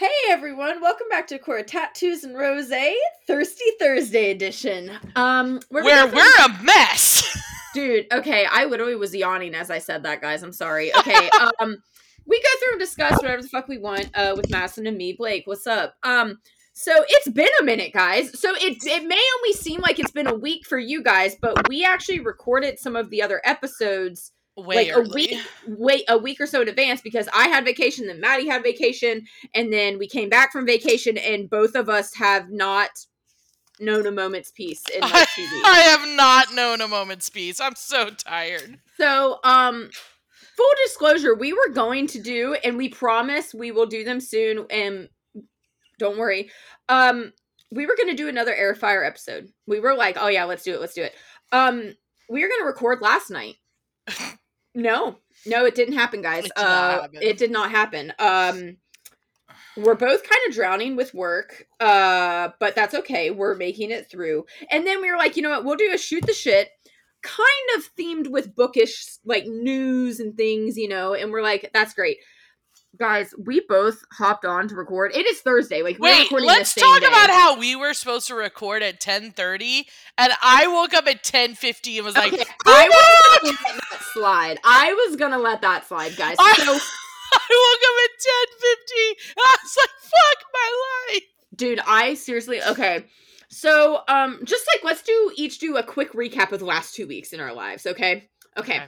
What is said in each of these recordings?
Hey everyone, welcome back to Cora Tattoos and Rose, Thirsty Thursday edition. Um, where we're a mess. Dude, okay, I literally was yawning as I said that, guys. I'm sorry. Okay, um, we go through and discuss whatever the fuck we want uh, with Madison and me. Blake, what's up? Um, so it's been a minute, guys. So it it may only seem like it's been a week for you guys, but we actually recorded some of the other episodes Way like early. a week wait a week or so in advance because I had vacation, then Maddie had vacation, and then we came back from vacation, and both of us have not known a moment's peace in like two weeks. I have not known a moment's peace. I'm so tired. So, um, full disclosure, we were going to do, and we promise we will do them soon. And don't worry, um, we were going to do another air fire episode. We were like, oh yeah, let's do it, let's do it. Um, we were going to record last night. no, no, it didn't happen, guys. It did not uh, happen. it did not happen. Um. We're both kind of drowning with work, uh, but that's okay. We're making it through. And then we were like, you know what? We'll do a shoot the shit kind of themed with bookish like news and things, you know, and we're like, that's great. Guys, we both hopped on to record. It is Thursday. Like, we're Wait, let's talk day. about how we were supposed to record at 10:30 and I woke up at 10:50 and was like, I was gonna let that slide. I was gonna let that slide, guys. I- So, I woke up at 10:50. I was like, fuck my life. dude, I seriously okay. So, um, just like let's do each do a quick recap of the last two weeks in our lives, okay? Okay. Okay.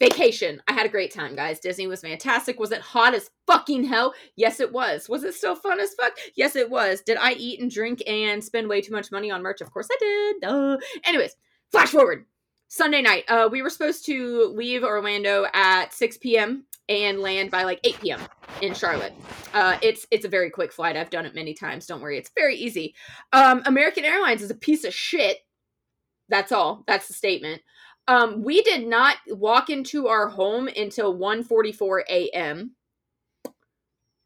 Vacation. I had a great time, guys. Disney was fantastic. Was it hot as fucking hell? Yes, it was. Was it still fun as fuck? Yes, it was. Did I eat and drink and spend way too much money on merch? Of course I did. Duh. Anyways, flash forward. Sunday night. Uh, we were supposed to leave Orlando at 6 p.m. and land by like 8 p.m. in Charlotte. Uh, it's it's a very quick flight. I've done it many times. Don't worry. It's very easy. Um, American Airlines is a piece of shit. That's all. That's the statement. Um, we did not walk into our home until 1:44 a.m.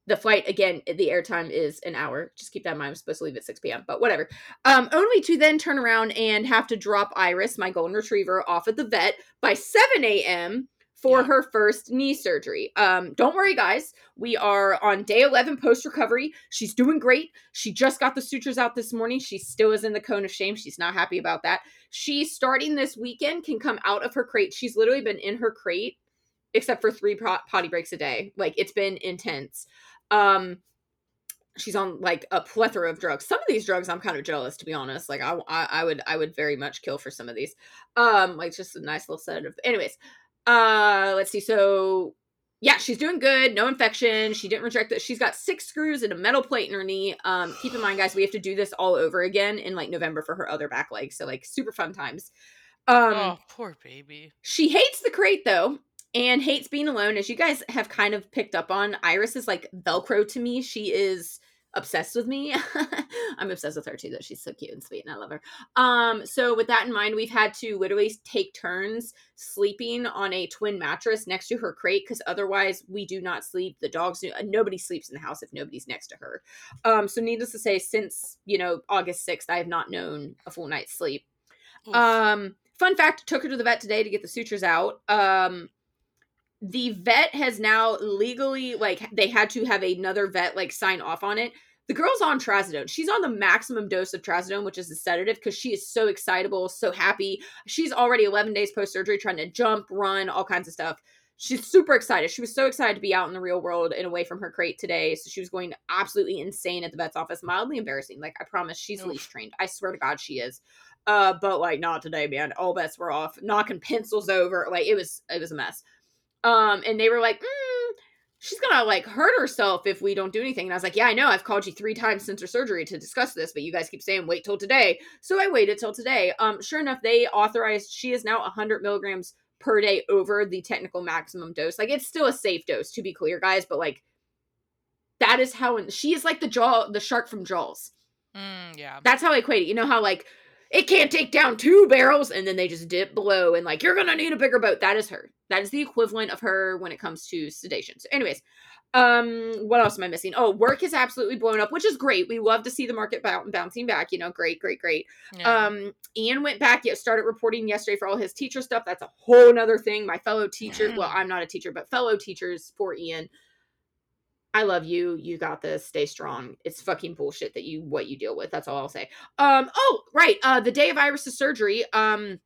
The flight again, the airtime is an hour. Just keep that in mind. I'm supposed to leave at 6 p.m. But whatever. Um, only to then turn around and have to drop Iris, my golden retriever, off at the vet by 7 a.m. for Yeah. her first knee surgery. Um, don't worry, guys. We are on day 11 post recovery. She's doing great. She just got the sutures out this morning. She still is in the cone of shame. She's not happy about that. She starting this weekend can come out of her crate. She's literally been in her crate except for three pot- potty breaks a day. Like it's been intense. Um she's on like a plethora of drugs. Some of these drugs I'm kind of jealous to be honest. Like I, I I would I would very much kill for some of these. Um like just a nice little set of. Anyways, uh let's see. So yeah, she's doing good. No infection. She didn't reject that. She's got six screws and a metal plate in her knee. Um, keep in mind, guys, we have to do this all over again in like November for her other back leg. So like super fun times. Um, oh, poor baby. she hates the crate though, and hates being alone. As you guys have kind of picked up on, Iris is like Velcro to me. She is obsessed with me. I'm obsessed with her too, though. She's so cute and sweet, and I love her. Um, so with that in mind, we've had to literally take turns sleeping on a twin mattress next to her crate because otherwise we do not sleep. The dogs do. Nobody sleeps in the house if nobody's next to her. Um, so needless to say, since you know August 6th, I have not known a full night's sleep. Um, fun fact: took her to the vet today to get the sutures out. Um, the vet has now legally like they had to have another vet like sign off on it. The girl's on trazodone. She's on the maximum dose of trazodone, which is a sedative, because she is so excitable, so happy. She's already 11 days post surgery, trying to jump, run, all kinds of stuff. She's super excited. She was so excited to be out in the real world and away from her crate today. So she was going absolutely insane at the vet's office. Mildly embarrassing. Like I promise, she's Oof. leash trained. I swear to God, she is. Uh, but like not today, man. All bets were off. Knocking pencils over. Like it was, it was a mess. Um, and they were like, mm, she's gonna like hurt herself if we don't do anything. And I was like, yeah, I know. I've called you three times since her surgery to discuss this, but you guys keep saying wait till today. So I waited till today. Um, sure enough, they authorized. She is now 100 milligrams per day over the technical maximum dose. Like it's still a safe dose, to be clear, guys. But like, that is how she is like the jaw, the shark from Jaws. Mm, yeah. That's how I equate it. You know how like it can't take down two barrels and then they just dip below and like you're gonna need a bigger boat. That is her. That is the equivalent of her when it comes to sedation. So, anyways, um, what else am I missing? Oh, work is absolutely blown up, which is great. We love to see the market bou- bouncing back. You know, great, great, great. yeah. Um, Ian went back, yet started reporting yesterday for all his teacher stuff. That's a whole nother thing. My fellow teacher, well, I'm not a teacher, but fellow teachers for Ian I love you. You got this. Stay strong. It's fucking bullshit that you what you deal with. That's all I'll say. Um. Oh, right. Uh, the day of Iris's surgery. Um,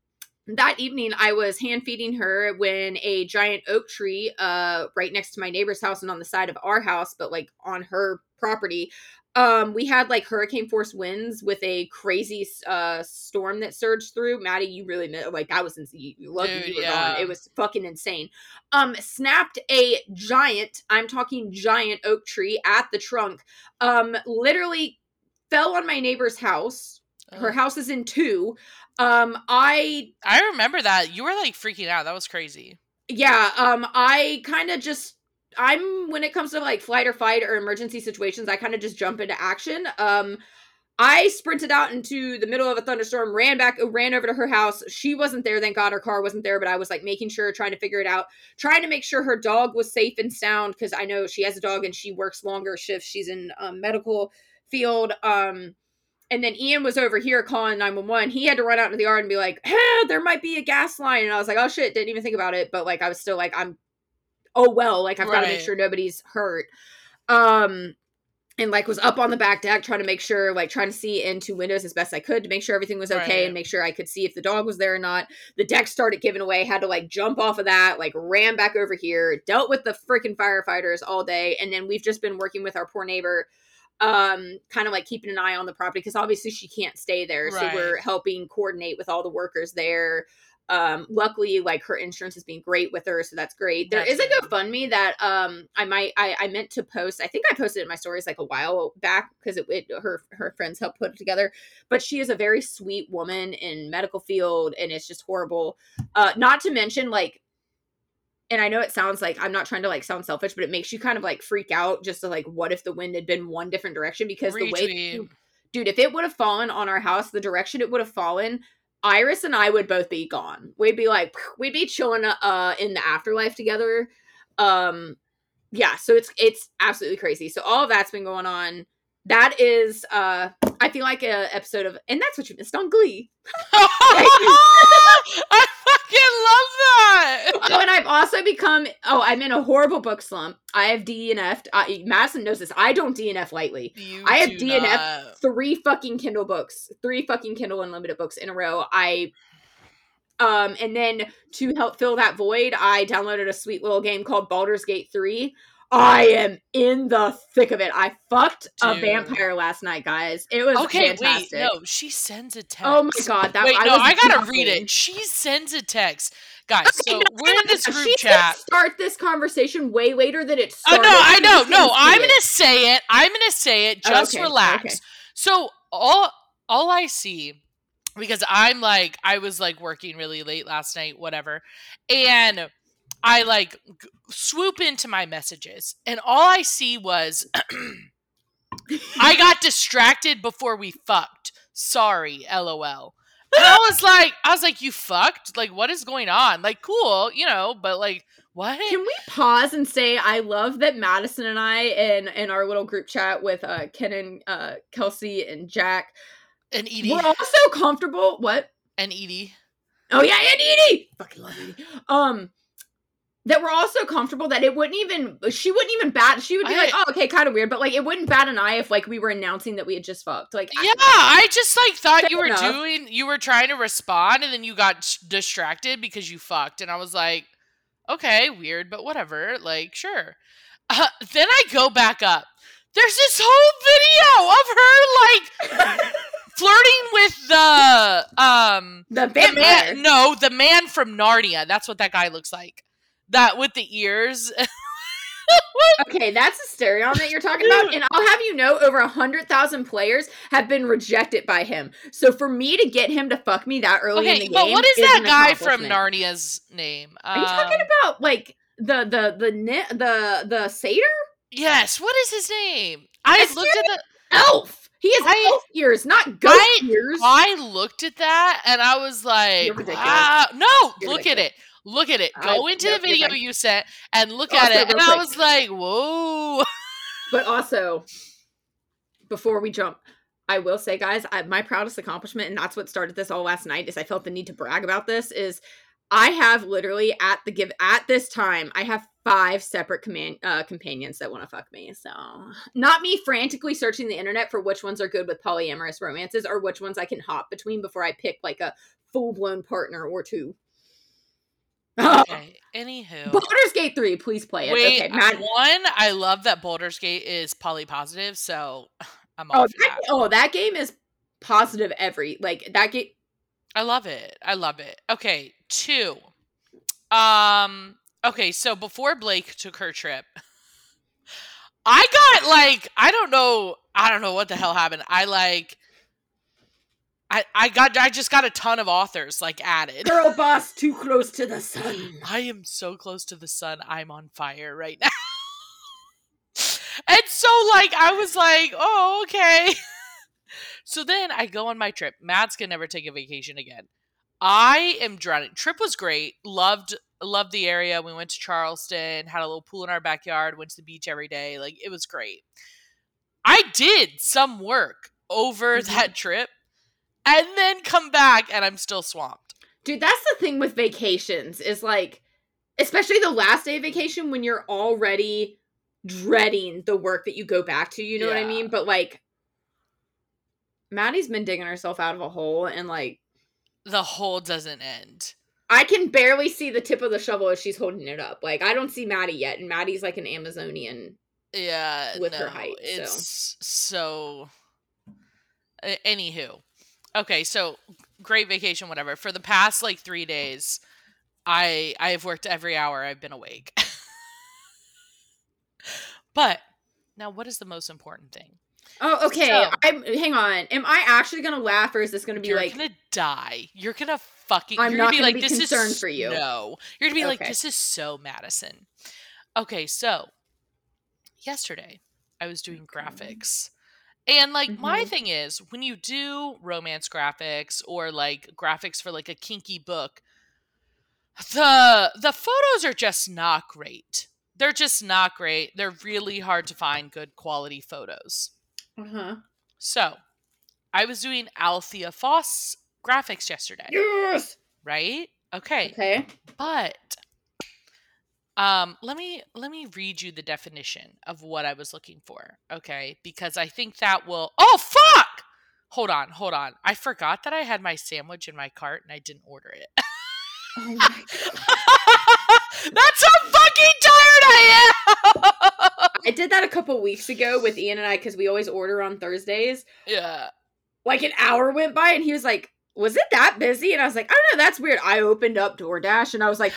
that evening I was hand feeding her when a giant oak tree, uh, right next to my neighbor's house and on the side of our house, but like on her property, um we had like hurricane force winds with a crazy uh storm that surged through maddie you really know like that was insane you lucky Dude, you were yeah. gone it was fucking insane um snapped a giant i'm talking giant oak tree at the trunk um literally fell on my neighbor's house her house is in two um i I remember that. You were like freaking out. That was crazy. yeah um i kind of just i'm when it comes to like flight or fight or emergency situations i kind of just jump into action um i sprinted out into the middle of a thunderstorm ran back ran over to her house she wasn't there thank god her car wasn't there but i was like making sure trying to figure it out trying to make sure her dog was safe and sound because i know she has a dog and she works longer shifts she's in um, medical field um and then Ian was over here calling 911. He had to run out into the yard and be like, hey, there might be a gas line. And I was like, oh shit, didn't even think about it. But like, I was still like, I'm, oh well, like, I've got to make sure nobody's hurt. Um, and like was up on the back deck trying to make sure, like, trying to see into windows as best I could to make sure everything was okay Right. and make sure I could see if the dog was there or not. The deck started giving away, had to like jump off of that, like, ran back over here, dealt with the freaking firefighters all day. And then we've just been working with our poor neighbor um kind of like keeping an eye on the property because obviously she can't stay there so we're helping coordinate with all the workers there um luckily like her insurance is being great with her so that's great. There That's is a gofundme that um i might i i meant to post i think i posted it in my stories like a while back because it, it her her friends helped put it together. But she is a very sweet woman in medical field and it's just horrible. Uh not to mention like and I know it sounds like I'm not trying to like sound selfish, but it makes you kind of like freak out just to like what if the wind had been one different direction? Because the way Retweet. dude, if it would have fallen on our house, the direction it would have fallen, Iris and I would both be gone. We'd be like we'd be chilling uh in the afterlife together. Um yeah, so it's it's absolutely crazy. So all of that's been going on. That is uh I feel like a episode of and that's what you missed on Glee. I fucking love that. oh, and I've also become oh, I'm in a horrible book slump. I have DNF'd. I, Madison knows this. I don't DNF lightly. You I have DNF not. Three fucking Kindle books, three fucking Kindle Unlimited books in a row. I um and then to help fill that void, I downloaded a sweet little game called Baldur's Gate 3. I am in the thick of it. I fucked a vampire last night, guys. It was Okay, fantastic. wait, no, she sends a text. Oh my god, that wait, I no, was I gotta read it. She sends a text, guys. So Okay, no, we're in this group chat. Start this conversation way later than it Oh started. no, I know. No, I'm gonna say it. I'm gonna say it. Just Okay, relax. okay. So all all I see because I'm like I was like working really late last night, whatever, and I like g- swoop into my messages, and all I see was I got distracted before we fucked. Sorry, lol. And I was like, I was like, you fucked? Like, what is going on? Like, cool, you know, but like, what? Can we pause and say I love that Madison and I in in our little group chat with uh Ken and uh Kelsey and Jack and Edie, we're all so comfortable. What? and Edie. Oh yeah, and Edie. Fucking love Edie. Um that were also comfortable that it wouldn't even she wouldn't even bat she would be I- like, oh okay, kind of weird, but like it wouldn't bat an eye if like we were announcing that we had just fucked. Like Yeah, I just like thought you were enough. doing, you were trying to respond, and then you got distracted because you fucked, and I was like, okay, weird, but whatever, like sure. Uh, then I go back up. There's this whole video of her like flirting with the um the the man. No, the man from Narnia. That's what that guy looks like. That with the ears. Okay, that's Astarion that you're talking about, and I'll have you know, over a hundred thousand players have been rejected by him. So for me to get him to fuck me that early in okay, the game, but what is is that guy from. Narnia's name? Are you talking Um, about like the the the ni- the the satyr Yes, what is his name? I looked at the elf? He has I- elf ears, not ghost I- ears. I looked at that and I was like, ridiculous. No, You're look at it. Look at it. I- Go into yep, the video you sent and look Also, at it. And real I was like, whoa. But also, before we jump, I will say, guys, I, my proudest accomplishment, and that's what started this all last night, is I felt the need to brag about this. Is I have literally at the give at this time, I have five separate command uh, companions that want to fuck me. So not me frantically searching the internet for which ones are good with polyamorous romances or which ones I can hop between before I pick like a full blown partner or two. Okay. Anywho, Baldur's Gate 3, please play it. wait. okay. One, I love that Baldur's Gate is poly positive, so I'm Oh all for that, that. oh, that game is positive every like that game. I love it. I love it. Okay, two. Um. Okay, so before Blake took her trip, I got like I don't know. I don't know what the hell happened. I like. I I got I just got a ton of authors like added. Girl boss too close to the sun. I am so close to the sun. I'm on fire right now. and so like I was like, "Oh, okay." so then I go on my trip. Matt's can never take a vacation again. I am drowning. Trip was great. Loved loved the area. We went to Charleston, had a little pool in our backyard, went to the beach every day. Like it was great. I did some work over Mhm. that trip and then come back and I'm still swamped. Dude, that's the thing with vacations is like, especially the last day of vacation when you're already dreading the work that you go back to. You know what I mean? But like, Maddie's been digging herself out of a hole, and like, The hole doesn't end. I can barely see the tip of the shovel as she's holding it up. Like, I don't see Maddie yet, and Maddie's like an Amazonian. Yeah, with her height. It's so. A- Anywho, okay, so great vacation, whatever. For the past like three days, I I have worked every hour I've been awake. but now, what is the most important thing? Oh, okay. So- I'm. Hang on. Am I actually gonna laugh, or is this gonna be You're like? gonna die. You're gonna fucking. I'm you're not gonna be gonna like, be this concerned is for you." No, you're gonna be like, this is so Madison. Okay, so yesterday I was doing Okay. graphics. And like my Mhm. thing is when you do romance graphics or like graphics for like a kinky book, the the photos are just not great. They're just not great. They're really hard to find good quality photos. Uh huh. So, I was doing Althea Foss graphics yesterday, Yes. right? Okay. Okay. But um let me let me read you the definition of what I was looking for, okay? Because I think that will Oh fuck. Hold on, hold on. I forgot that I had my sandwich in my cart and I didn't order it. Oh my god. That's how fucking tired I am. I did that a couple weeks ago with Ian and I because we always order on Thursdays. yeah. Like an hour went by and he was like, Was it that busy? And I was like, I don't know, that's weird. I opened up DoorDash and I was like,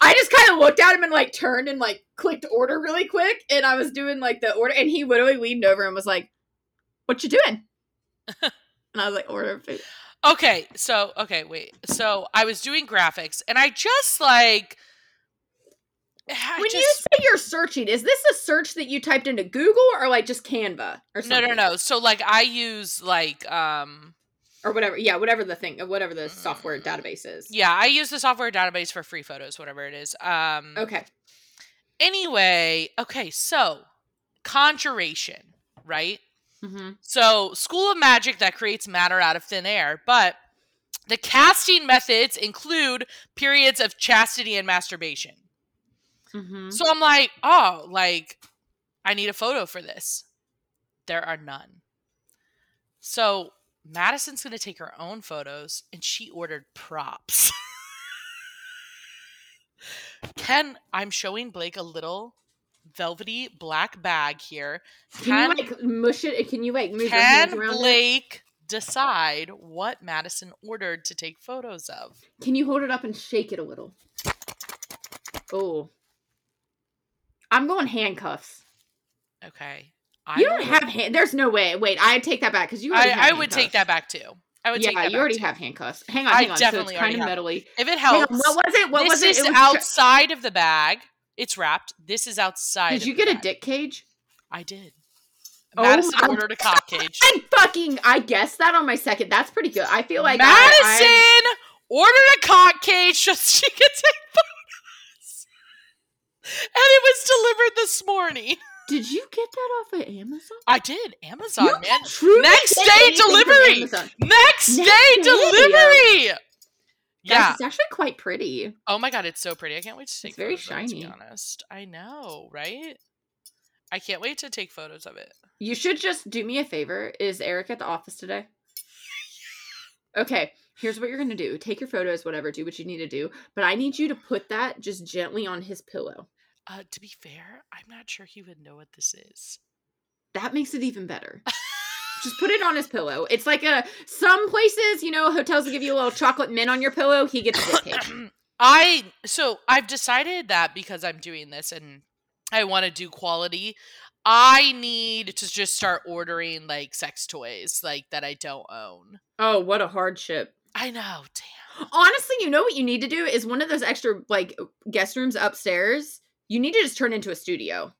I just kind of looked at him and like turned and like clicked order really quick. And I was doing like the order and he literally leaned over and was like, What you doing? and I was like, Order food. Okay, so okay, wait. So I was doing graphics and I just like I when you say you're searching, is this a search that you typed into Google or like just Canva or No, no, no. So like I use like um Or whatever. Yeah, whatever the thing, whatever the software database is. yeah, I use the software database for free photos, whatever it is. Um Okay. anyway, okay, so conjuration, right? Mm-hmm. So school of magic that creates matter out of thin air, but the casting methods include periods of chastity and masturbation. Mm-hmm. So I'm like, oh, like, I need a photo for this. There are none. So Madison's going to take her own photos and she ordered props. Ken, I'm showing Blake a little velvety black bag here. Can you like mush it? Can you like move your can hands around it? Blake decide what Madison ordered to take photos of? Can you hold it up and shake it a little? Oh. I'm going handcuffs. Okay. You I'm don't gonna- have hand. There's no way. Wait, I take that back because you. I, have I would take that back too. I would yeah, take that you already too. have handcuffs. Hang on, I hang on. definitely so it's kind already of have- metally. If it on, helps. what was it? What this was it? is it was outside of the bag. It's wrapped. This is outside. Did you get a dick cage? I did. Oh Madison my ordered a cock cage. I fucking I guessed that on my second. That's pretty good. I feel like Madison I, ordered a cock cage so she could take photos. And it was delivered this morning. did you get that off of Amazon? I did. Amazon, You man. Next day delivery. Next Next day day. delivery. Yeah. it's actually quite pretty. Oh my god, it's so pretty. I can't wait to take It's very it, to be honest. I know, right? I can't wait to take photos of it. You should just do me a favor. Is Eric at the office today? Okay, here's what you're gonna do. Take your photos, whatever, do what you need to do. But I need you to put that just gently on his pillow. Uh, to be fair, I'm not sure he would know what this is. That makes it even better. Just put it on his pillow. It's like a some places, you know, hotels will give you a little chocolate mint on your pillow. He gets a dick cake. I so I've decided that because I'm doing this and I want to do quality, I need to just start ordering like sex toys like that I don't own. Oh, what a hardship. I know, damn. Honestly, you know what you need to do is one of those extra like guest rooms upstairs. You need to just turn into a studio.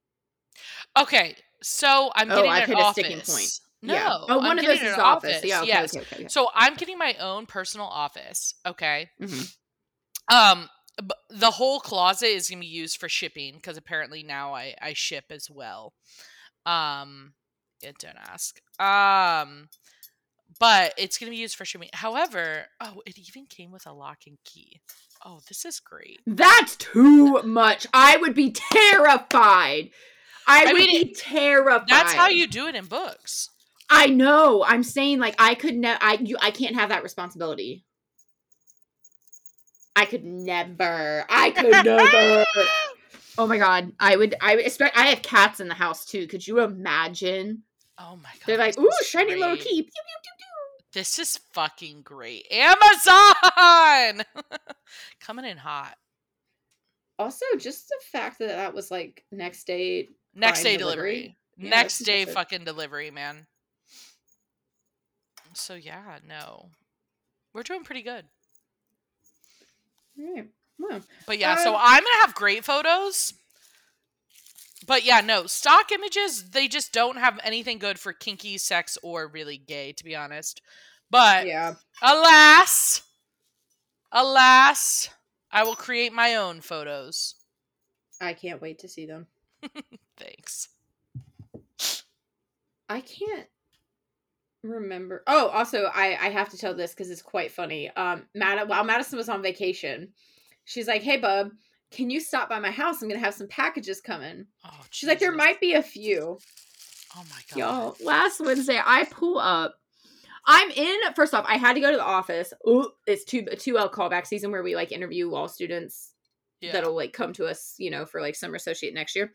Okay, so I'm Oh, getting I've an hit a office. sticking point. No, yeah. Oh, one I'm of those is an the office. Yeah. Okay, yes. okay, okay. So I'm getting my own personal office. Okay. Mhm. Um, the whole closet is gonna be used for shipping because apparently now I I ship as well. Um, yeah, don't ask. Um, but it's gonna be used for shipping. However, oh, it even came with a lock and key. Oh, this is great. That's too much. I would be terrified. I, I would mean, be terrified. That's how you do it in books. I know. I'm saying like I could never. I you. I can't have that responsibility. I could never. I could never. Oh my god. I would. I would expect. I have cats in the house too. Could you imagine? Oh my god. They're like, ooh, shiny little great. key. Pew, pew, pew, pew. This is fucking great. Amazon coming in hot. Also, just the fact that that was like next day. Next day delivery. delivery. Yeah, Next day impressive. fucking delivery, man. So yeah, no. We're doing pretty good. All right. Well, But yeah, so Um, I'm gonna have great photos. But yeah, no, stock images, they just don't have anything good for kinky, sex, or really gay, to be honest. But yeah. alas, alas, I will create my own photos. I can't wait to see them. Thanks. I can't remember. Oh, also, I I have to tell this because it's quite funny. Um, Mad- while Madison was on vacation, she's like, "Hey, bub, can you stop by my house? I'm gonna have some packages coming." Oh, She's like, "There might be a few." Oh my god. Y'all, last Wednesday I pull up. I'm in. First off, I had to go to the office. Ooh, it's two two L callback season where we like interview all students Yeah. that'll like come to us, you know, for like summer associate next year.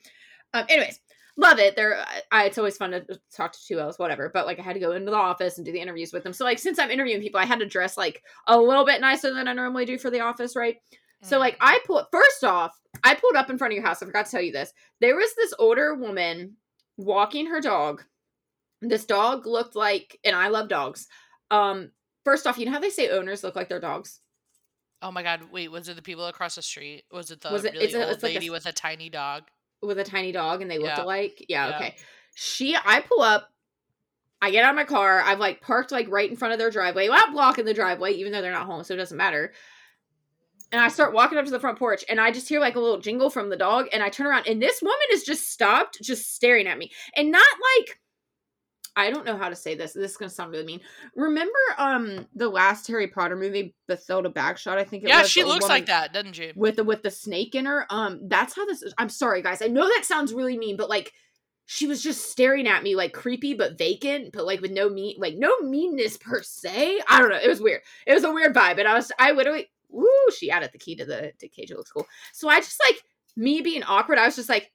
Um, anyways, love it. They're I, I- it's always fun to talk to two L's, whatever. But like I had to go into the office and do the interviews with them. So like since I'm interviewing people, I had to dress like a little bit nicer than I normally do for the office, right? So like Mm. I pulled first off, I pulled up in front of your house. I forgot to tell you this. There was this older woman walking her dog. This dog looked like, and I love dogs. Um, first off, you know how they say owners look like their dogs? Oh my god, wait, was it the people across the street? Was it the Was it- really it's a- old it's like a lady with a tiny dog? with a tiny dog and they looked Yeah. alike. Yeah, Yeah. okay. She I pull up, I get out of my car, I've like parked like right in front of their driveway. Well, I'm blocking the driveway, even though they're not home, so it doesn't matter. And I start walking up to the front porch and I just hear like a little jingle from the dog and I turn around and this woman is just stopped, just staring at me. And not like I don't know how to say this. This is gonna sound really mean. Remember um the last Harry Potter movie, Bathilda Bagshot, I think it Yeah, was. Yeah, she looks like that, doesn't she? with the with the snake in her. Um, that's how this is. I'm sorry, guys. I know that sounds really mean, but like she was just staring at me like creepy but vacant, but like with no mean like no meanness per se. I don't know. It was weird. It was a weird vibe. And I was I literally woo, she added the key to the to cage. It looks cool. So I just like me being awkward, I was just like,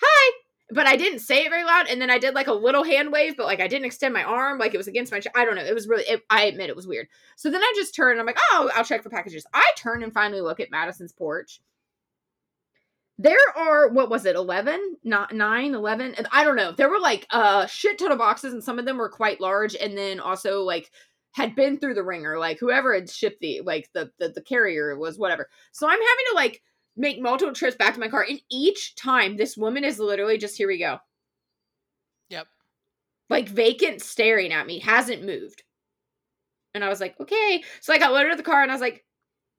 hi. But I didn't say it very loud, and then I did like a little hand wave, but like I didn't extend my arm, like it was against my. Ch- I don't know. It was really. It, I admit it was weird. So then I just turned. I'm like, oh, I'll check for packages. I turn and finally look at Madison's porch. There are what was it, 11, not 9, 11? And I don't know. There were like a shit ton of boxes, and some of them were quite large, and then also like had been through the ringer. Like whoever had shipped the like the the, the carrier was whatever. So I'm having to like make multiple trips back to my car, and each time this woman is literally just here we go, Yep. like vacant staring at me, hasn't moved. And I was like, okay. So I got loaded to the car and I was like,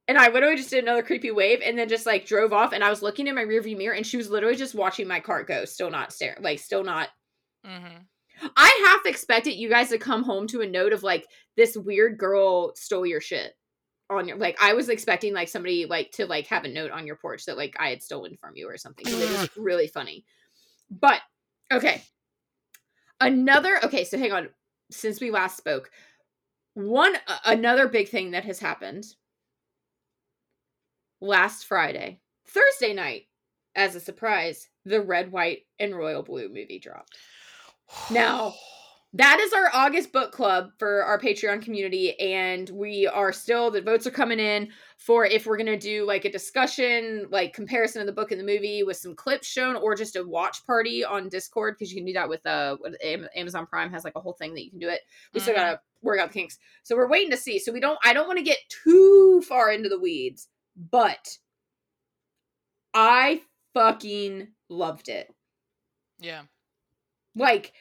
and I literally just did another creepy wave and then just like drove off and I was looking in my rearview mirror and she was literally just watching my car go, still not staring, like still not. Mm-hmm. I half expected you guys to come home to a note of like this weird girl stole your shit. On your like I was expecting like somebody like to like have a note on your porch that like I had stolen from you or something. It was really funny. But okay. Another okay, so hang on. Since we last spoke, one a- another big thing that has happened last Friday, Thursday night, as a surprise, the red, white, and royal blue movie dropped. Now, that is our August book club for our Patreon community, and we are still the votes are coming in for if we're gonna do like a discussion, like comparison of the book and the movie with some clips shown, or just a watch party on Discord because you can do that with uh Amazon Prime has like a whole thing that you can do it. We still Mhm. gotta work out the kinks, so we're waiting to see. So we don't, I don't want to get too far into the weeds, but I fucking loved it. yeah. like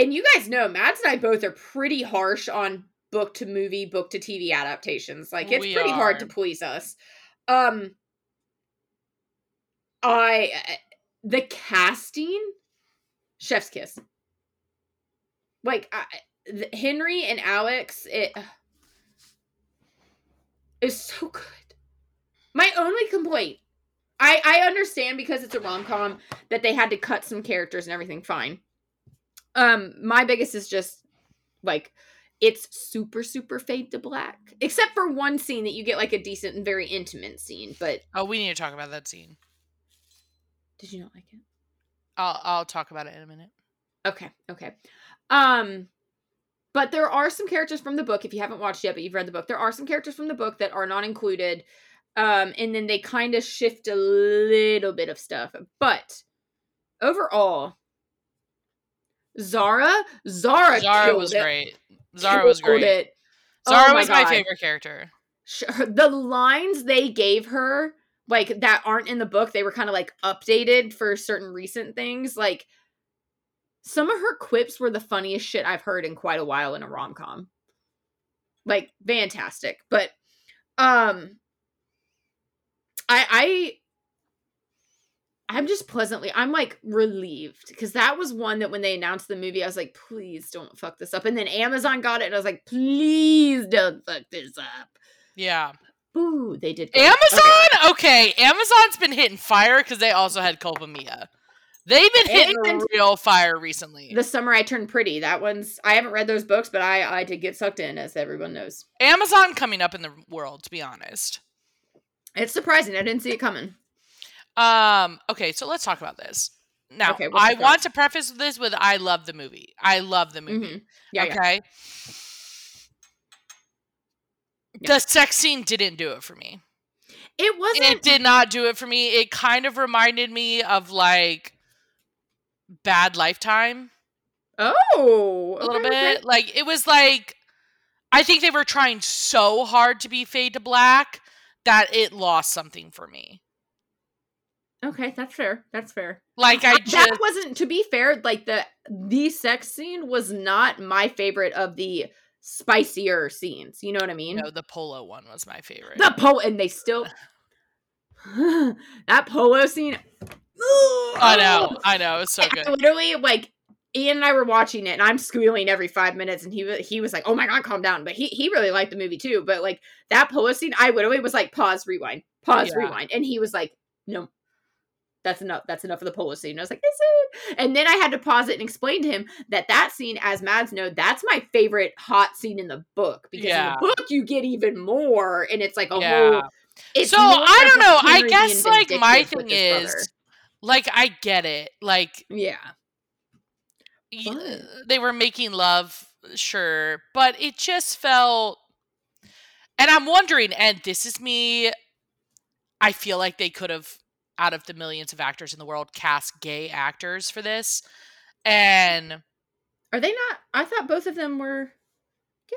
and you guys know Mads and I both are pretty harsh on book to movie, book to TV adaptations. Like it's We pretty hard to please us. Um I uh, the casting chef's kiss. Like I, the- Henry and Alex it is so good. My only complaint I I understand because it's a rom-com that they had to cut some characters and everything fine. Um my biggest is just like it's super super fade to black except for one scene that you get like a decent and very intimate scene but Oh, we need to talk about that scene. did you not like it I'll I'll talk about it in a minute. okay okay um but there are some characters from the book if you haven't watched yet but you've read the book there are some characters from the book that are not included um and then they kind of shift a little bit of stuff but overall zara zara, Zara was it. great. Zara was great. it. Oh Zara my was my God. favorite character. the lines they gave her like that aren't in the book they were kind of like updated for certain recent things like some of her quips were the funniest shit i've heard in quite a while in a rom-com like fantastic but um i i i'm just pleasantly i'm like relieved because that was one that when they announced the movie i was like please don't fuck this up and then amazon got it and i was like please don't fuck this up Yeah. Ooh, they did. good. Amazon? Okay. Amazon's been hitting fire because they also had Culpa Mia. They've been hitting And- real fire recently. The summer I turned pretty. That one's. I haven't read those books, but I I did get sucked in, as everyone knows. Amazon coming up in the world, to be honest. It's surprising. I didn't see it coming. Um, okay, so let's talk about this. Now, Okay, I want to preface this with I love the movie. I love the movie. Mhm. Yeah, okay. Yeah. The sex scene didn't do it for me. It wasn't. It did not do it for me. It kind of reminded me of like Bad Lifetime oh, a little okay, okay. bit. Like it was like I think they were trying so hard to be fade to black that it lost something for me. Okay, that's fair. That's fair. Like I Uh, just that wasn't. To be fair, like the the sex scene was not my favorite of the spicier scenes. You know what I mean? no, the polo one was my favorite. The polo, and they still that polo scene. I know, I know, it's so I good. literally like Ian and I were watching it, and I'm squealing every five minutes, and he he was like, "Oh my god, calm down." But he he really liked the movie too. But like that polo scene, I literally was like, "Pause, rewind, pause, Yeah. rewind," and he was like, "No." That's enough. That's enough of the polo scene. I was like, this "Is it?" And then I had to pause it and explain to him that that scene, as Mads know, that's my favorite hot scene in the book because Yeah. in the book you get even more, and it's like a Yeah. whole. So I don't know. I guess like my thing is brother. like I get it. Like yeah, y- they were making love, sure, but it just felt and I'm wondering and this is me I feel like they could have out of the millions of actors in the world cast gay actors for this. And are they not? I thought both of them were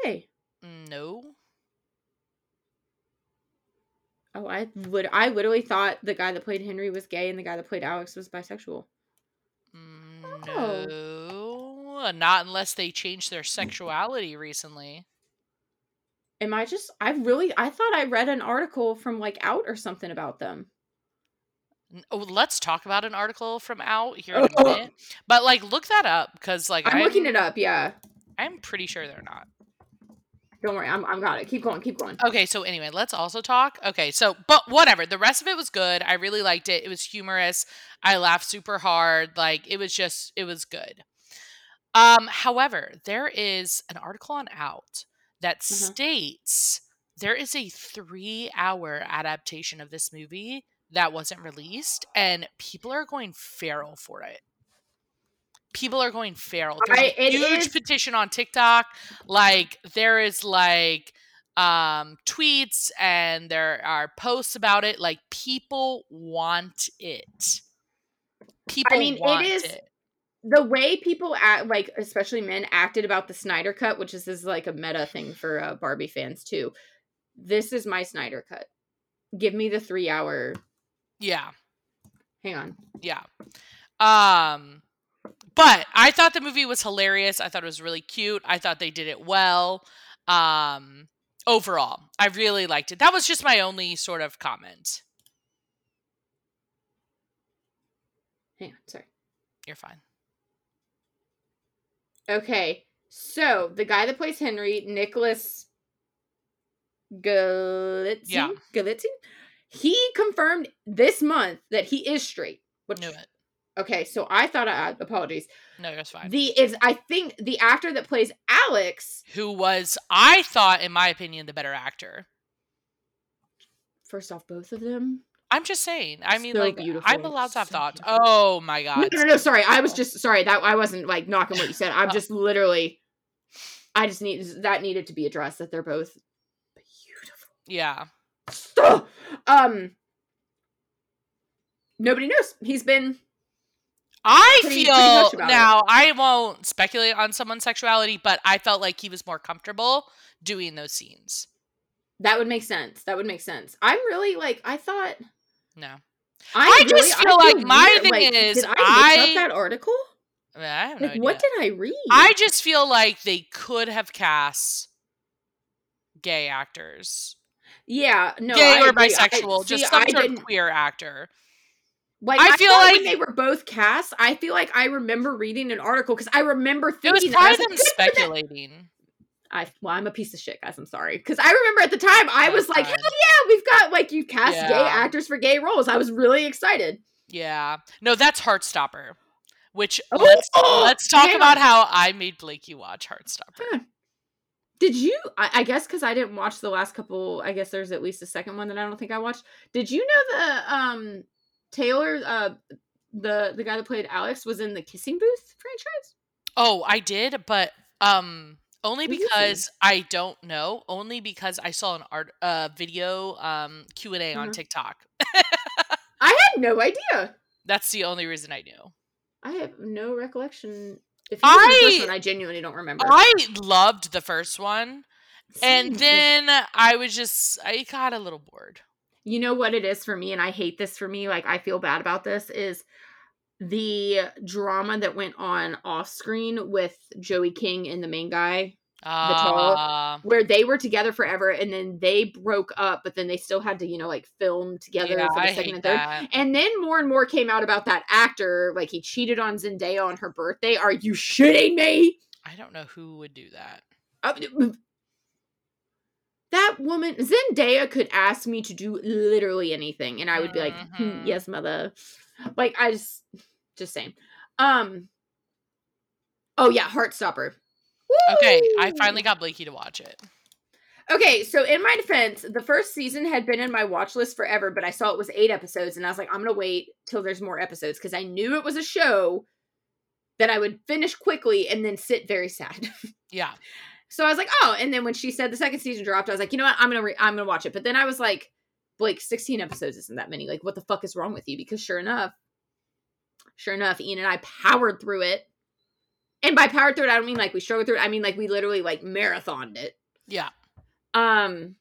gay. no. Oh, I would. I literally thought the guy that played Henry was gay and the guy that played Alex was bisexual. Oh. No. Not unless they changed their sexuality recently. Am I just? I really. I thought I read an article from like Out or something about them. Oh, let's talk about an article from out here in a Oh. minute. But like, look that up because like I'm, looking it up. Yeah. I'm pretty sure they're not. Don't worry, I'm I'm got it. Keep going, keep going. Okay, so anyway, let's also talk. Okay, so but whatever. The rest of it was good. I really liked it. It was humorous. I laughed super hard. Like it was just it was good. Um, however, there is an article on Out that Uh-huh. states there is a three hour adaptation of this movie that wasn't released, and people are going feral for it. People are going feral. There's I- a huge is- petition on TikTok. Like there is like um tweets and there are posts about it. Like people want it. People I mean, it is- it. The way people act, like especially men, acted about the Snyder Cut, which is, is like a meta thing for uh, Barbie fans too. This is my Snyder Cut. Give me the three hour. Yeah. Hang on. Yeah. Um but I thought the movie was hilarious. I thought it was really cute. I thought they did it well. Um overall, I really liked it. That was just my only sort of comment. Hang on. Sorry. You're fine. Okay, so the guy that plays Henry, Nicholas Galitzine. Yeah. Galitzine, he confirmed this month that he is straight. Which, Knew it. okay, so I thought I apologies. No, it's fine. The is I think the actor that plays Alex. Who was I thought in my opinion the better actor. First off, both of them. I'm just saying. I mean So like beautiful, I'm allowed to have so thoughts. beautiful. Oh my god. no, no, no. Sorry, I was just sorry that I wasn't like knocking what you said. I'm Oh. just literally. I just need that needed to be addressed that they're both beautiful. Yeah. Um nobody knows he's been I Pretty- feel pretty about it. now I won't speculate on someone's sexuality, but I felt like he was more comfortable doing those scenes. that would make sense that would make sense i'm really like i thought No. I just really- feel like my weird, thing like, is did i, I- that article I, mean, I have no like what did i read I just feel like they could have cast gay actors. Yeah no gay I or agree. I- bisexual, see, just some sort of queer actor. like I i, feel like when they were both cast i feel like i remember reading an article because i remember It was thinking that, I probably was them like, "Good for them." speculating. I well, I'm a piece of shit, guys. I'm sorry. Because I remember at the time I That's was like, hell yeah, we've got like you cast gay actors for gay roles. I was really excited. Yeah. No, that's Heartstopper. Which Oh, let's oh, let's talk about on. how I made Blakey watch Heartstopper. Huh. Did you? I, I guess because I didn't watch the last couple. I guess there's at least a second one that I don't think I watched. Did you know the um Taylor uh the the guy that played Alex was in the Kissing Booth franchise? Oh, I did, but um only Who is he? because I don't know, only because I saw an art uh video um Q&A on Mhm. TikTok. I had no idea. That's the only reason I knew. I have no recollection. If you was in the first I- one, I genuinely don't remember. I loved the first one, Same, and then I was just I got a little bored. you know what it is for me and i hate this for me like i feel bad about this is the drama that went on off screen with joey king and the main guy Uh, where they were together forever and then they broke up but then they still had to you know like film together yeah, for the I second and third that. and then more and more came out about that actor like he cheated on zendaya on her birthday are you shitting me I don't know who would do that. Uh, that woman Zendaya could ask me to do literally anything and I would be like, "Hmm, Mhm. "Yes, mother." Like I just just saying. Um Oh yeah, Heartstopper. Okay, I finally got Blakey to watch it. Okay, so in my defense, the first season had been in my watch list forever, but I saw it was 8 episodes and I was like, I'm to wait till there's more episodes because I knew it was a show that I would finish quickly and then sit very sad. Yeah. So I was like, oh, and then when she said the second season dropped, I was like, you know what, I'm gonna re- I'm gonna watch it. But then I was like, Blake, 16 episodes isn't that many. Like, what the fuck is wrong with you? Because sure enough, sure enough, Ian and I powered through it. And by power through it, I don't mean like we struggled through it. I mean like we literally like marathoned it. Yeah. Um,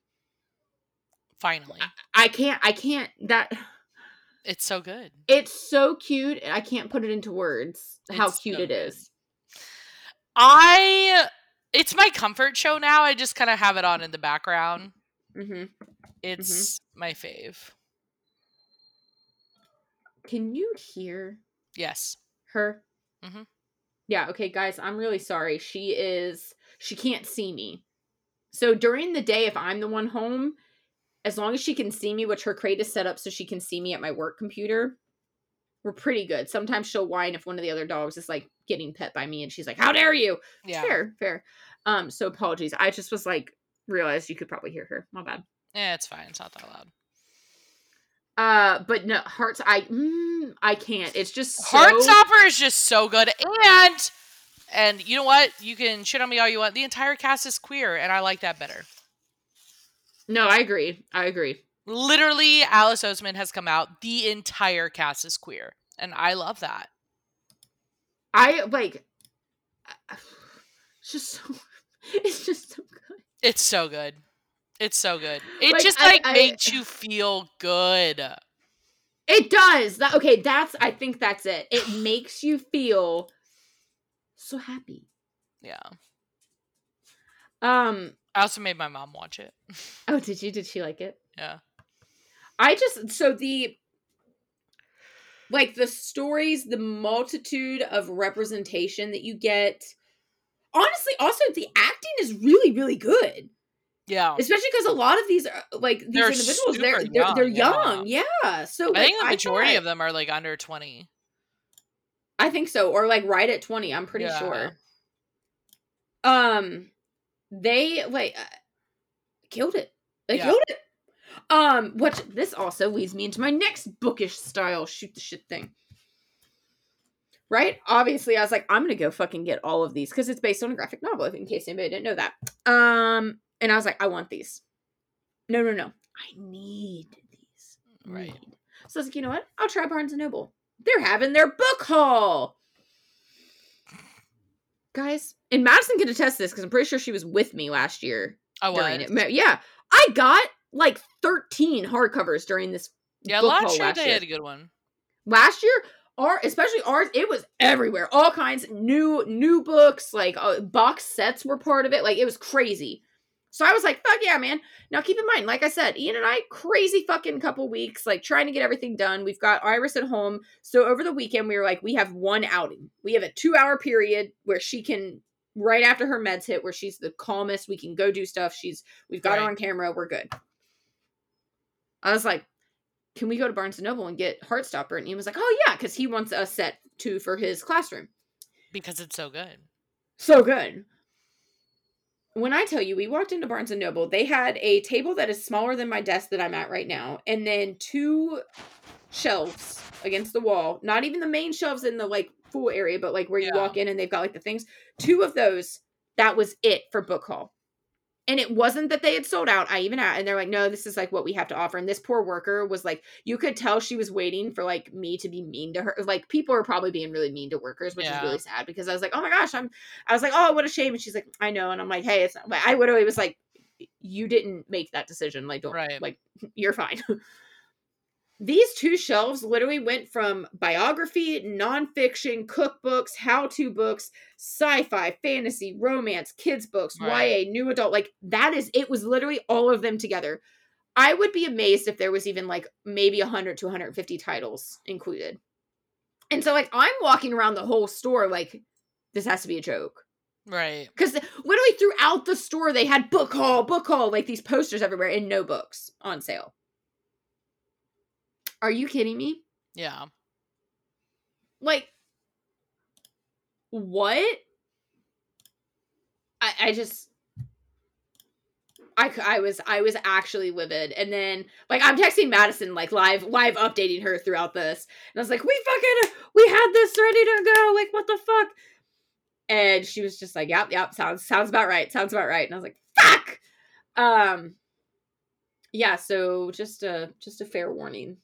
Finally. I can't, I can't. That It's so good. it's so cute. I can't put it into words how It's cute so it good. I it's my comfort show now. I just kind of have it on in the background. hmm It's my fave. Can you hear Yes. her? Mhm. Yeah, okay, guys, I'm really sorry. She is she can't see me. So during the day, if I'm the one home, as long as she can see me, which her crate is set up so she can see me at my work computer, we're pretty good. Sometimes she'll whine if one of the other dogs is like getting pet by me and she's like, How dare you? Yeah. Fair, fair. Um, so apologies. I just was like realized you could probably hear her. My bad. Yeah, it's fine. It's not that loud. Uh, but no, hearts. I mm, I can't. It's just so, Heartstopper is just so good, and and you know what? You can shit on me all you want. The entire cast is queer, and I like that better. No, I agree. I agree. Literally, Alice Oseman has come out. The entire cast is queer, and I love that. I like. It's just so. It's just so good. It's so good. It's so good. It Like, just I- like I- makes you feel good. It does. That okay. That's. I think that's it. It makes you feel so happy. Yeah. Um. I also made my mom watch it. Oh, did you? Did she like it? Yeah. I just so the like the stories, the multitude of representation that you get. Honestly, also the acting is really, really good. Yeah. Especially because a lot of these, are, like these They're individuals, they're they're, they're young, young, yeah. So I think the majority of them are like under 20. I think so, or like right at twenty. I'm pretty Yeah. sure. Um, they like uh, killed it. They Yeah. killed it. Um, which this also leads me into my next bookish style shoot the shit thing. Right? Obviously, I was like, I'm gonna go fucking get all of these because it's based on a graphic novel. In case anybody didn't know that. Um, and I was like, I want these. No, no, no. I need these. Right. Need. So I was like, you know what? I'll try Barnes and Noble. They're having their book haul. Guys, and Madison can attest this because I'm pretty sure she was with me last year I during was. it. Yeah, I got like 13 hardcovers during this Yeah, book last haul year last they year. had a good one. last year. Our, especially ours, it was everywhere. All kinds new new books, like uh, box sets were part of it. Like it was crazy. So I was like, "Fuck yeah, man!" Now keep in mind, like I said, Ian and I crazy fucking couple weeks, like trying to get everything done. We've got Iris at home, so over the weekend we were like, we have one outing. We have a two hour period where she can right after her meds hit, where she's the calmest. We can go do stuff. She's we've got her on camera. We're good. I was like, can we go to Barnes and Noble and get Heartstopper? And he was like, oh yeah, because he wants a set two for his classroom. Because it's so good. So good. When I tell you, we walked into Barnes and Noble, they had a table that is smaller than my desk that I'm at right now, and then two shelves against the wall. Not even the main shelves in the like full area, but like where you walk in and they've got like the things. Two of those. That was it for book haul. And it wasn't that they had sold out. I even and they're like, no, this is like what we have to offer. And this poor worker was like, you could tell she was waiting for like me to be mean to her. Like people are probably being really mean to workers, which Yeah. is really sad because I was like, oh my gosh, I'm. I was like, oh, what a shame. And she's like, I know. And I'm like, hey, it's. Not, I literally was like, you didn't make that decision. Like, don't. Right. Like, you're fine. These two shelves literally went from biography, nonfiction, cookbooks, how-to books, sci-fi, fantasy, romance, kids books, Right. YA, new adult. Like that is it was literally all of them together. I would be amazed if there was even like maybe 100 to 150 titles included. And so like I'm walking around the whole store like this has to be a joke. Right. Because literally throughout the store, they had book haul, book haul, like these posters everywhere and no books on sale. Are you kidding me? Yeah. Like, what? I, I just. I, I was I was actually livid and then like I'm texting Madison like live live updating her throughout this and I was like we fucking we had this ready to go like what the fuck and she was just like yep yep sounds sounds about right sounds about right and I was like fuck um yeah so just a just a fair warning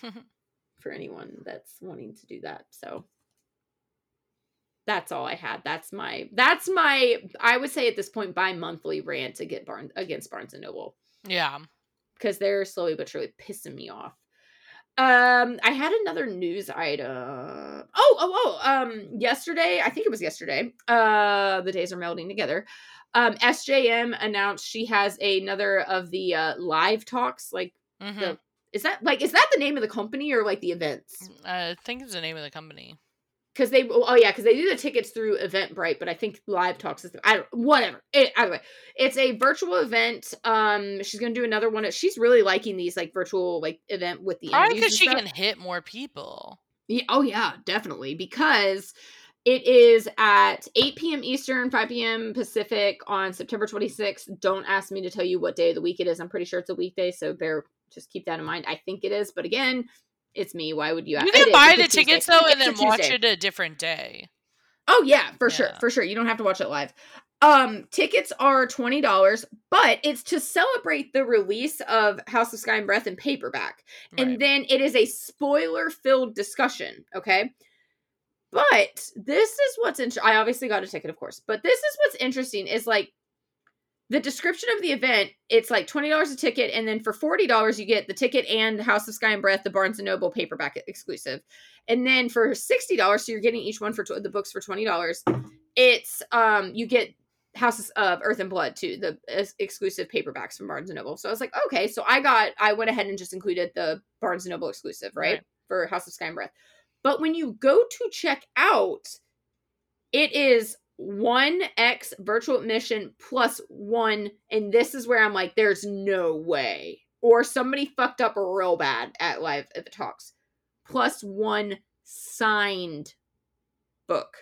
for anyone that's wanting to do that so that's all I had. That's my that's my I would say at this point bi-monthly rant to get Barnes against Barnes and Noble Yeah. because they're slowly but surely pissing me off. Um, I had another news item. Oh, oh, oh. Um, yesterday, I think it was yesterday. Uh, the days are melding together. Um, SJM announced she has another of the uh live talks. Like, hmm The- is that like is that the name of the company or like the events? Mm, uh, I think it's the name of the company. because they oh, oh yeah because they do the tickets through eventbrite but i think live talks is i don't whatever it, either way it's a virtual event um she's gonna do another one she's really liking these like virtual like event with the Probably because she stuff. can hit more people. Yeah, oh yeah, definitely because it is at 8 p.m. Eastern, 5 p.m. Pacific on September 26th. Don't ask me to tell you what day of the week it is. I'm pretty sure it's a weekday, so bear just keep that in mind. I think it is, but again, it's me. Why would you? You can buy the tickets though, and then watch it a different day. Oh yeah, for sure, for sure. You don't have to watch it live. Um, tickets are twenty dollars, but it's to celebrate the release of House of Sky and Breath in paperback. Right. and then it is a spoiler filled discussion okay but this is what's interesting i obviously got a ticket of course but this is what's interesting is like the description of the event it's like $20 a ticket and then for $40 you get the ticket and house of sky and breath the barnes and noble paperback exclusive. And then for $60 so you're getting each one for tw- the books for $20 it's um you get houses of earth and blood too the ex- exclusive paperbacks from barnes and noble. So i was like okay so i got i went ahead and just included the barnes and noble exclusive right, Right. for house of sky and breath. But when you go to check out it is 1x virtual admission plus one and this is where i'm like there's no way. Or somebody fucked up real bad at live at the talks. Plus one signed book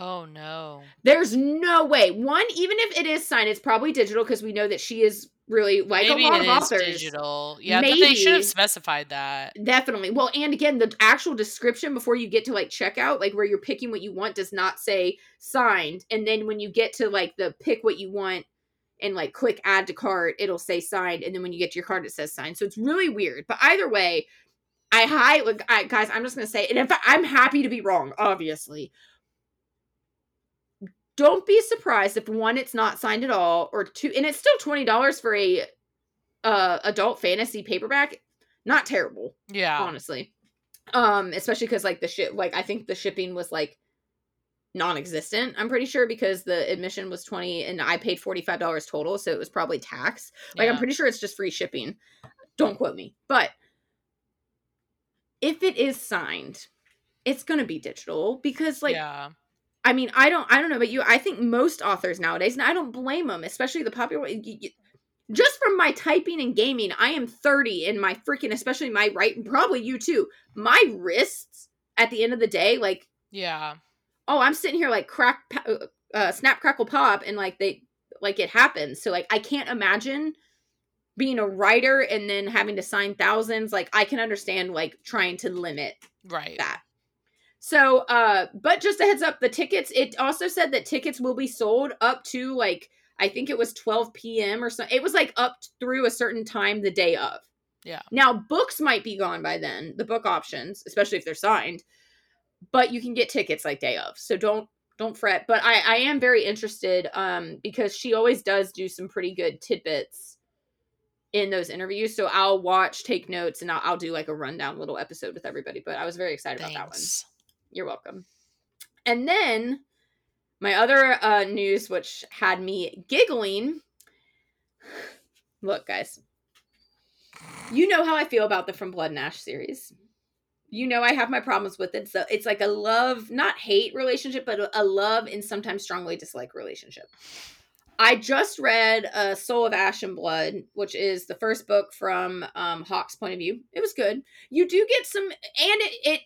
oh no. there's no way. One, even if it is signed, it's probably digital because we know that she is really like Maybe a lot of authors. digital. Yeah, but they should have specified that. Definitely. Well, and again, the actual description before you get to like checkout, like where you're picking what you want, does not say signed. And then when you get to like the pick what you want and like click add to cart, it'll say signed. And then when you get to your card, it says signed. So it's really weird. But either way, I high like I, guys. I'm just gonna say, and if fact, I'm happy to be wrong. Obviously, don't be surprised if one, it's not signed at all, or two, and it's still twenty dollars for a uh adult fantasy paperback. Not terrible Yeah. honestly um especially because like the ship like i think the shipping was like non-existent i'm pretty sure because the admission was 20 and i paid $45 total so it was probably tax like i'm pretty sure it's just free shipping don't quote me but if it is signed it's gonna be digital because like yeah. I mean, I don't, I don't know, but you, I think most authors nowadays, and I don't blame them, especially the popular. Just from my typing and gaming, I am thirty, and my freaking, especially my right, probably you too. My wrists at the end of the day, like, Yeah. oh, I'm sitting here like crack, uh, uh, snap, crackle, pop, and like they, like it happens. So like, I can't imagine being a writer and then having to sign thousands. Like, I can understand like trying to limit Right. that. So, uh, but just a heads up, the tickets, it also said that tickets will be sold up to like, I think it was 12 p.m. or something. It was like up through a certain time the day of. Yeah. Now, books might be gone by then, the book options, especially if they're signed, but you can get tickets like day of. So don't, don't fret. But I, I am very interested, um, because she always does do some pretty good tidbits in those interviews. So I'll watch, take notes, and I'll, I'll do like a rundown little episode with everybody. But I was very excited about that one. You're welcome. And then my other uh, news, which had me giggling. Look, guys, you know how I feel about the From Blood and Ash series. You know I have my problems with it. So it's like a love, not hate relationship, but a- a love and sometimes strongly dislike relationship. I just read uh, Soul of Ash and Blood, which is the first book from um, Hawke's point of view. It was good. You do get some, and it, it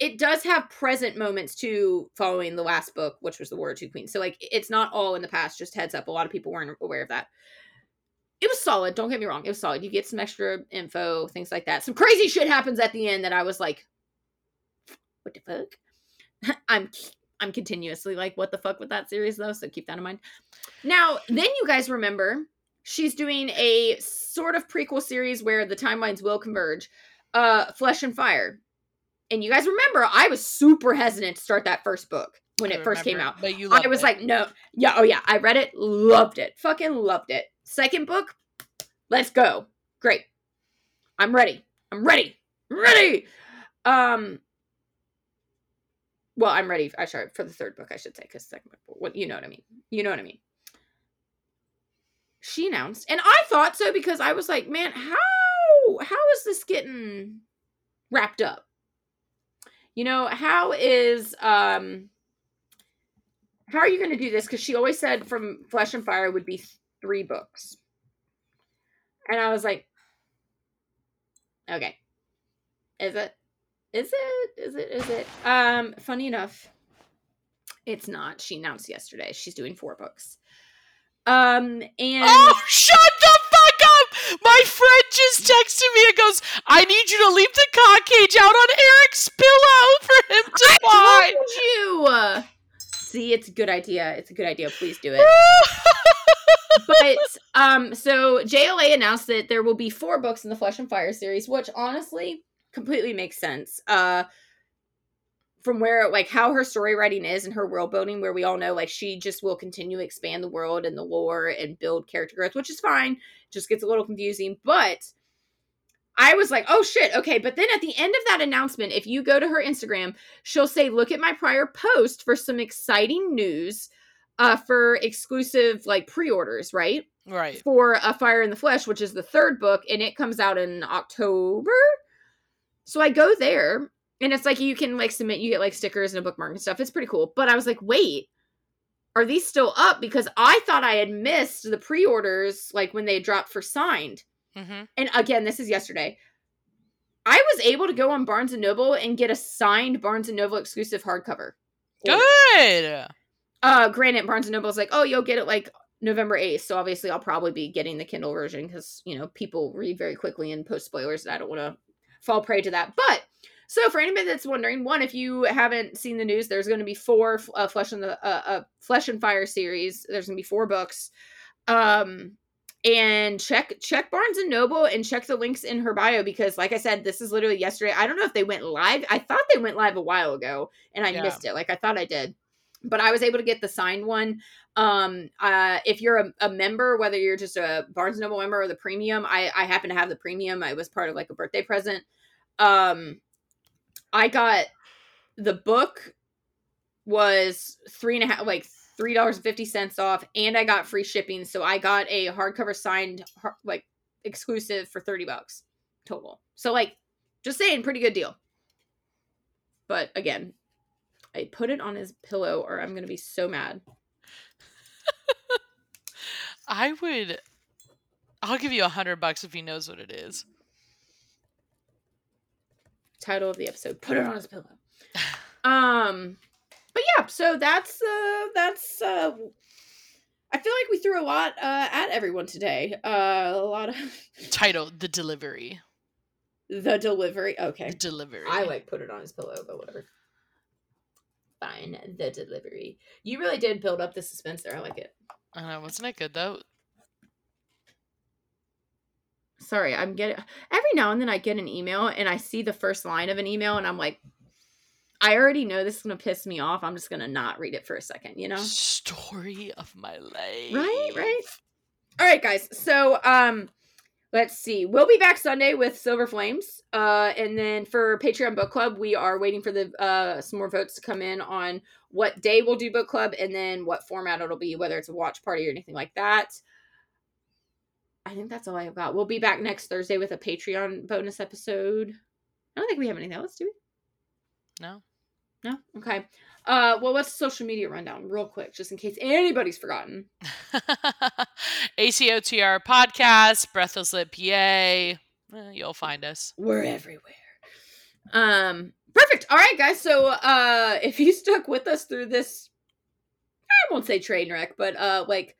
it does have present moments too following the last book which was the war of two queens. So like it's not all in the past just heads up a lot of people weren't aware of that. It was solid don't get me wrong it was solid. You get some extra info things like that. Some crazy shit happens at the end that i was like what the fuck? I'm i'm continuously like what the fuck with that series though? So keep that in mind. Now then you guys remember she's doing a sort of prequel series where the timelines will converge uh flesh and fire and you guys remember, I was super hesitant to start that first book when I it first came out. But you I was it. like, no, yeah, oh yeah, I read it, loved it, fucking loved it. Second book, let's go, great. I'm ready. I'm ready. I'm ready. Um. Well, I'm ready. I sorry for the third book, I should say, because second book, what you know what I mean. You know what I mean. She announced, and I thought so because I was like, man, how how is this getting wrapped up? You know, how is um how are you going to do this? Because she always said from Flesh and Fire would be three books, and I was like, okay, is it? Is it? Is it? Is it? Um, funny enough, it's not. She announced yesterday she's doing four books. Um, and Oh, shut! My friend just texted me and goes, I need you to leave the cock cage out on Eric's pillow for him to I find. you. See, it's a good idea. It's a good idea. Please do it. but um so JLA announced that there will be four books in the Flesh and Fire series, which honestly completely makes sense. Uh from where like how her story writing is and her world building where we all know like she just will continue to expand the world and the lore and build character growth, which is fine. Just gets a little confusing, but I was like, oh shit, okay. But then at the end of that announcement, if you go to her Instagram, she'll say, look at my prior post for some exciting news uh, for exclusive like pre orders, right? right. For A Fire in the Flesh, which is the third book, and it comes out in October. So I go there, and it's like you can like submit, you get like stickers and a bookmark and stuff. It's pretty cool. But I was like, wait, are these still up? Because I thought I had missed the pre orders like when they dropped for signed. Hmm and again this is yesterday. I was able to go on barnes and noble and get a signed barnes and noble exclusive hardcover. Good. uh granted barnes and noble's like oh you'll get it like november 8th so obviously i'll probably be getting the kindle version because you know people read very quickly and post spoilers and i don't want to fall prey to that. But so for anybody that's wondering one if you haven't seen the news there's going to be four uh, flesh and the uh, uh, flesh and fire series there's going to be four books um and check check Barnes and Noble and check the links in her bio because like I said this is literally yesterday. I don't know if they went live. I thought they went live a while ago and I Yeah. missed it. Like I thought I did. But I was able to get the signed one. Um uh if you're a, a member whether you're just a Barnes and Noble member or the premium, I I happen to have the premium. I was part of like a birthday present. Um I got the book was three and a half like three dollars and fifty cents off, and I got free shipping. So I got a hardcover signed like exclusive for thirty bucks total. So like, just saying, pretty good deal. But again, I put it on his pillow, or I'm gonna be so mad. I would. I'll give you a hundred bucks if he knows what it is. Title of the episode: Put it on his pillow. Um, but yeah, so that's uh that's uh. I feel like we threw a lot uh, at everyone today. Uh, a lot of Title: The Delivery. the delivery. Okay, The Delivery. I like put it on his pillow, but whatever. Fine, the delivery. You really did build up the suspense there. I like it. I know, wasn't it good though? Sorry, I'm getting every now and then I get an email and I see the first line of an email and I'm like, I already know this is gonna piss me off. I'm just gonna not read it for a second, you know? Story of my life. Right, right. All right, guys. So, um, let's see. We'll be back Sunday with Silver Flames. Uh, and then for Patreon Book Club, we are waiting for the uh some more votes to come in on what day we'll do book club and then what format it'll be, whether it's a watch party or anything like that. I think that's all I've got. We'll be back next Thursday with a Patreon bonus episode. I don't think we have anything else, do we? No. No? Okay. Uh well what's the social media rundown real quick, just in case anybody's forgotten. ACOTR podcast, Breathless Lit PA. Eh, you'll find us. we're everywhere um perfect all right guys so uh if you stuck with us through this i won't say train wreck but uh like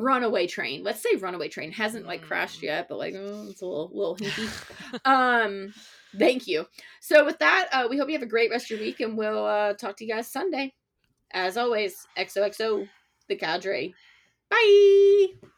runaway train. Let's say runaway train hasn't like crashed Mm. yet but like oh, it's a little little hinky um thank you. So with that uh we hope you have a great rest of your week and we'll uh talk to you guys sunday. As always xoxo the cadre. Bye